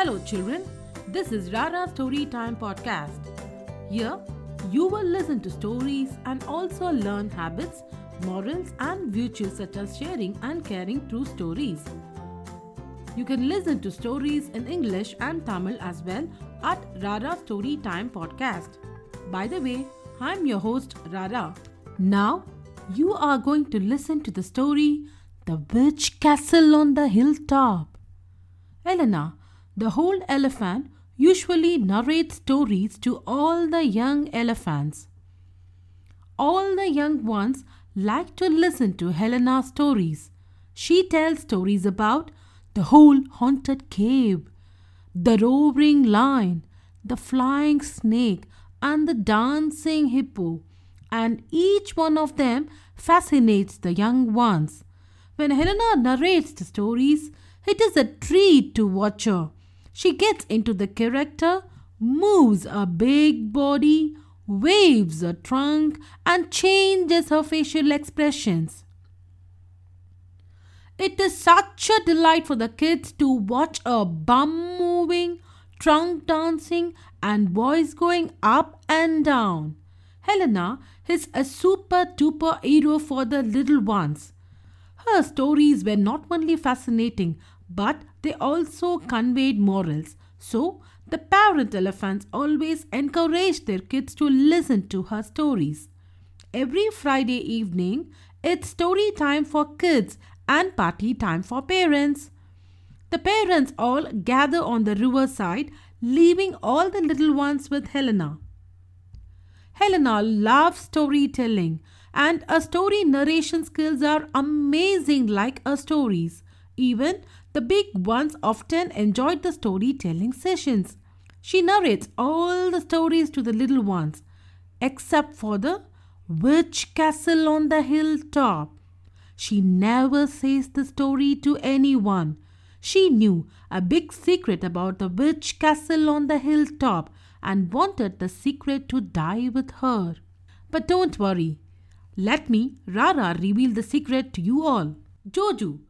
Hello, children. This is Rara Story Time Podcast. Here, you will listen to stories and also learn habits, morals, and virtues such as sharing and caring through stories. You can listen to stories in English and Tamil as well at Rara Story Time Podcast. By the way, I'm your host Rara. Now, you are going to listen to the story The Witch Castle on the Hilltop. Helena, the whole elephant, usually narrates stories to all the young elephants. All the young ones like to listen to Helena's stories. She tells stories about the whole haunted cave, the roaring lion, the flying snake, and the dancing hippo, and each one of them fascinates the young ones. When Helena narrates the stories, it is a treat to watch her. She gets into the character, moves a big body, waves a trunk, and changes her facial expressions. It is such a delight for the kids to watch a bum moving, trunk dancing, and voice going up and down. Helena is a super duper hero for the little ones. Her stories were not only fascinating, but they also conveyed morals. So, the parent elephants always encouraged their kids to listen to her stories. Every Friday evening, it's story time for kids and party time for parents. The parents all gather on the riverside, leaving all the little ones with Helena. Helena loves storytelling, and her story narration skills are amazing like her stories. Even the big ones often enjoyed the storytelling sessions. She narrates all the stories to the little ones, except for the witch castle on the hilltop. She never says the story to anyone. She knew a big secret about the witch castle on the hilltop and wanted the secret to die with her. But don't worry. Let me, Rara, reveal the secret to you all. Jojo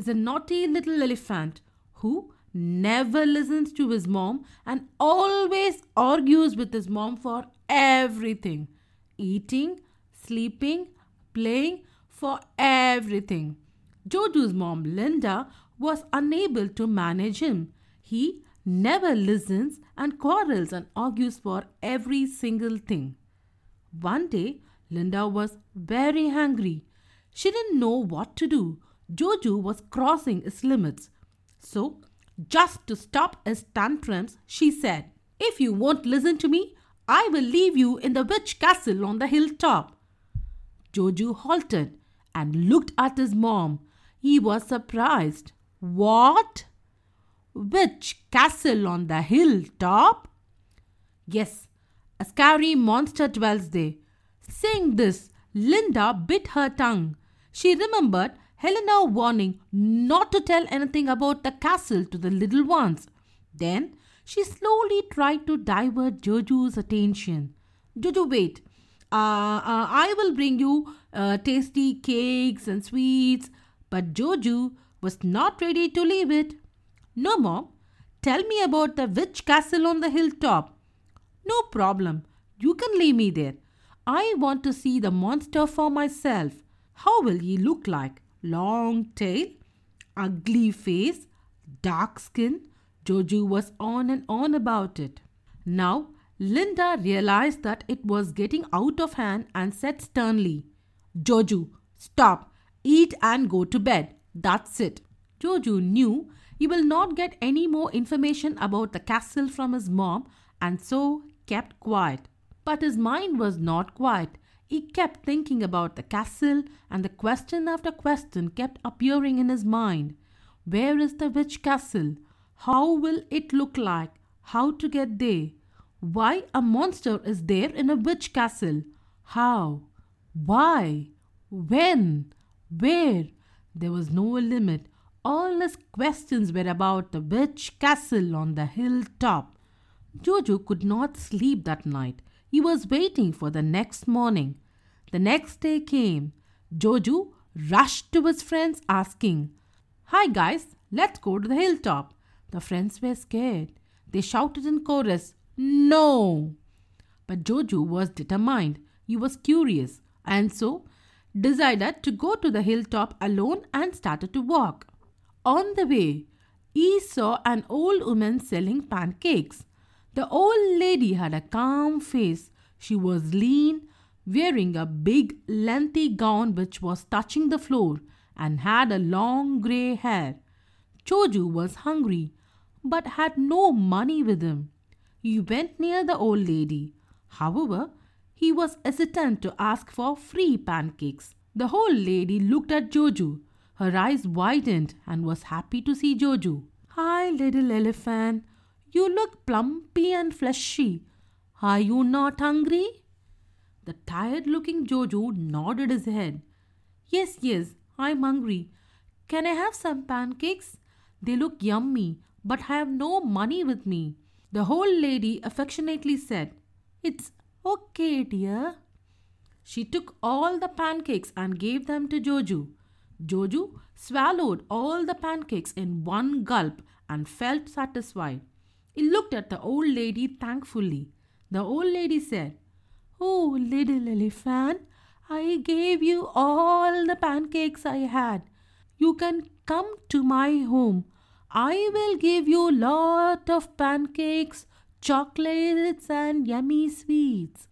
is a naughty little elephant who never listens to his mom and always argues with his mom for everything eating, sleeping, playing, for everything. Jojo's mom, Linda, was unable to manage him. He never listens and quarrels and argues for every single thing. One day, Linda was very hungry. She didn't know what to do. Jojo was crossing his limits. So, just to stop his tantrums, she said, If you won't listen to me, I will leave you in the witch castle on the hilltop. Jojo halted and looked at his mom. He was surprised. What? Which castle on the hilltop? Yes, a scary monster dwells there. Saying this, Linda bit her tongue. She remembered Helena warning not to tell anything about the castle to the little ones. Then she slowly tried to divert Jojo's attention. Jojo, wait. Uh, uh, I will bring you uh, tasty cakes and sweets. But Jojo was not ready to leave it. No, Mom. Tell me about the witch castle on the hilltop. No problem. You can leave me there. I want to see the monster for myself. How will he look like? Long tail? Ugly face? Dark skin? Jojo was on and on about it. Now, Linda realized that it was getting out of hand and said sternly, Jojo, stop, eat and go to bed. That's it. Jojo knew he will not get any more information about the castle from his mom and so kept quiet. But his mind was not quiet. He kept thinking about the castle and the question after question kept appearing in his mind. Where is the witch castle? How will it look like? How to get there? Why a monster is there in a witch castle? How? Why? When? Where? There was no limit. All his questions were about the witch castle on the hilltop. Jojo could not sleep that night. He was waiting for the next morning. The next day came. Jojo rushed to his friends asking, Hi guys, let's go to the hilltop. The friends were scared. They shouted in chorus, No! But Jojo was determined. He was curious and so decided to go to the hilltop alone and started to walk. On the way, he saw an old woman selling pancakes. The old lady had a calm face. She was lean, wearing a big, lengthy gown which was touching the floor, and had a long grey hair. Jojo was hungry, but had no money with him. He went near the old lady. However, he was hesitant to ask for free pancakes. The old lady looked at Jojo. Her eyes widened and was happy to see Jojo. Hi, little elephant. You look plumpy and fleshy. Are you not hungry? The tired looking Jojo nodded his head. Yes, yes, I'm hungry. Can I have some pancakes? They look yummy, but I have no money with me. The old lady affectionately said, It's okay, dear. She took all the pancakes and gave them to Jojo. Jojo swallowed all the pancakes in one gulp and felt satisfied. He looked at the old lady thankfully. The old lady said, Oh, little elephant, I gave you all the pancakes I had. You can come to my home. I will give you lot of pancakes, chocolates and yummy sweets.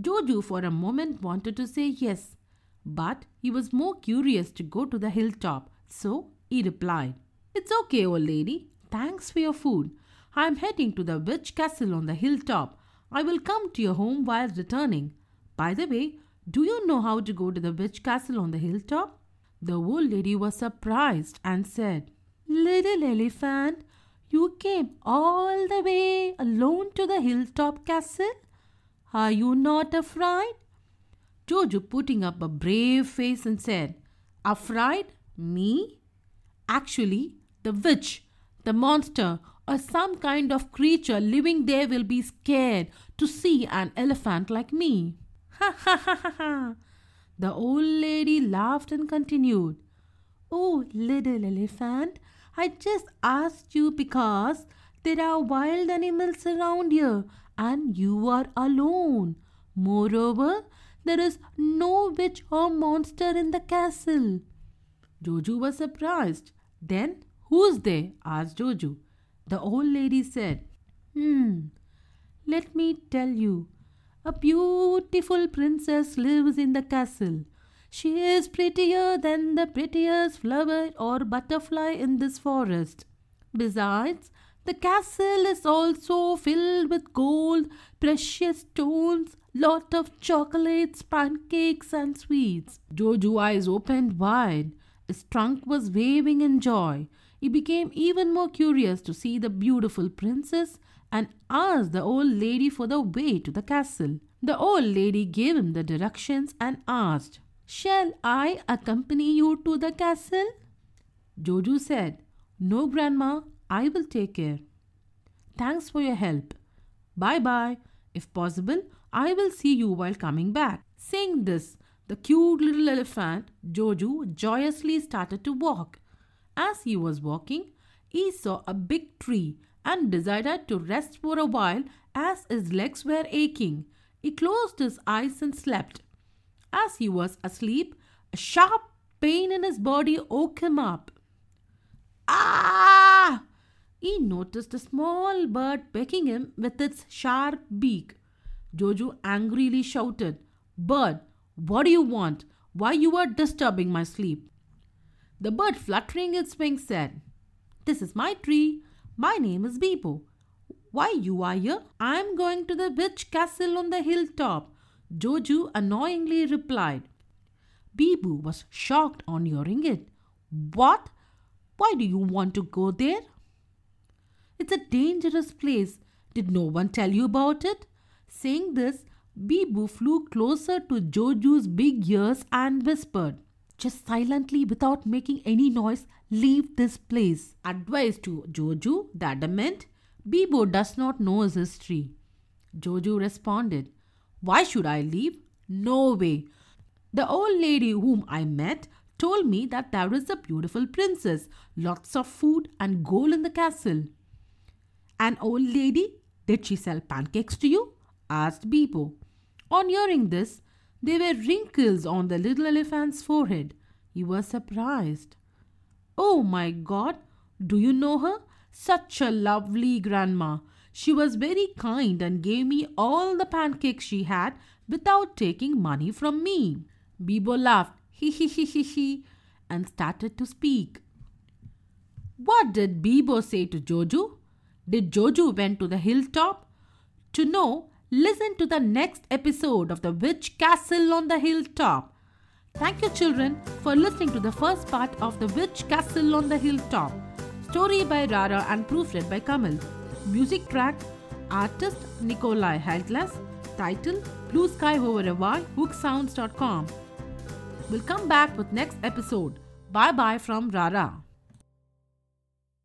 Jojo for a moment wanted to say yes, but he was more curious to go to the hilltop, so he replied, It's okay, old lady. Thanks for your food. I am heading to the witch castle on the hilltop. I will come to your home while returning. By the way, do you know how to go to the witch castle on the hilltop? The old lady was surprised and said, Little elephant, you came all the way alone to the hilltop castle? Are you not afraid? Jojo putting up a brave face and said, Afraid? Me? Actually, the witch, the monster, or some kind of creature living there will be scared to see an elephant like me. Ha ha ha ha ha. The old lady laughed and continued, Oh, little elephant, I just asked you because there are wild animals around here and you are alone. Moreover, there is no witch or monster in the castle. Jojo was surprised. Then, who's there? asked Jojo. The old lady said, Hmm, let me tell you. A beautiful princess lives in the castle. She is prettier than the prettiest flower or butterfly in this forest. Besides, the castle is also filled with gold, precious stones, lot of chocolates, pancakes, and sweets. Jojo's eyes opened wide. His trunk was waving in joy. He became even more curious to see the beautiful princess and asked the old lady for the way to the castle. The old lady gave him the directions and asked, Shall I accompany you to the castle? Jojo said, No, Grandma, I will take care. Thanks for your help. Bye bye. If possible, I will see you while coming back. Saying this, the cute little elephant, Jojo, joyously started to walk. As he was walking, he saw a big tree and decided to rest for a while as his legs were aching. He closed his eyes and slept. As he was asleep, a sharp pain in his body woke him up. Ah! He noticed a small bird pecking him with its sharp beak. Jojo angrily shouted, Bird, what do you want? Why you are disturbing my sleep? The bird fluttering its wings said, This is my tree. My name is Bibo. Why are you are here? I am going to the witch castle on the hilltop. Jojo annoyingly replied. Bibo was shocked on hearing it. What? Why do you want to go there? It's a dangerous place. Did no one tell you about it? Saying this, Bibo flew closer to Jojo's big ears and whispered, just silently without making any noise, leave this place. Advice to Jojo, the adamant, Bibo does not know his history. Jojo responded, Why should I leave? No way. The old lady whom I met told me that there is a beautiful princess, lots of food and gold in the castle. An old lady? Did she sell pancakes to you? asked Bibo. On hearing this, there were wrinkles on the little elephant's forehead. He was surprised. Oh my God! Do you know her? Such a lovely grandma. She was very kind and gave me all the pancakes she had without taking money from me. Bibo laughed, he he he he he, and started to speak. What did Bibo say to Jojo? Did Jojo went to the hilltop? To know, listen to the next episode of The Witch Castle on the Hilltop. Thank you, children, for listening to the first part of The Witch Castle on the Hilltop. Story by Rara and proofread by Kamal. Music track Artist Nikolai Heidlas. Title Blue Sky Over a Y, hooksounds.com. We'll come back with next episode. Bye bye from Rara.